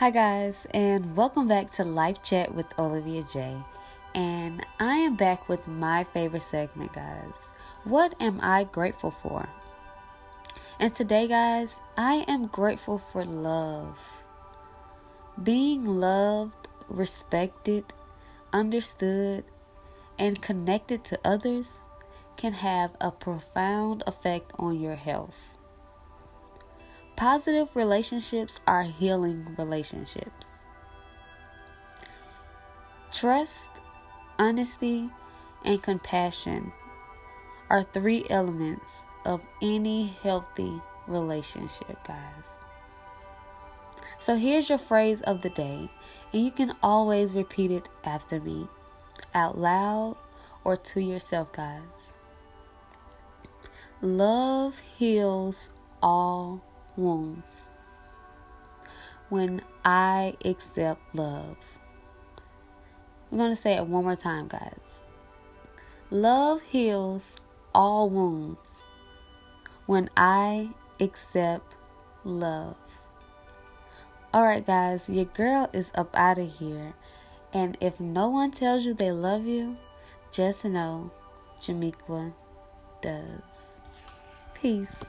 Hi, guys, and welcome back to Life Chat with Olivia J. And I am back with my favorite segment, guys. What am I grateful for? And today, guys, I am grateful for love. Being loved, respected, understood, and connected to others can have a profound effect on your health. Positive relationships are healing relationships. Trust, honesty, and compassion are three elements of any healthy relationship, guys. So here's your phrase of the day, and you can always repeat it after me, out loud or to yourself, guys. Love heals all wounds when I accept love. I'm going to say it one more time, guys. Love heals all wounds when I accept love. Alright, guys, your girl is up out of here. And if no one tells you they love you, just know Jamiqua does. Peace.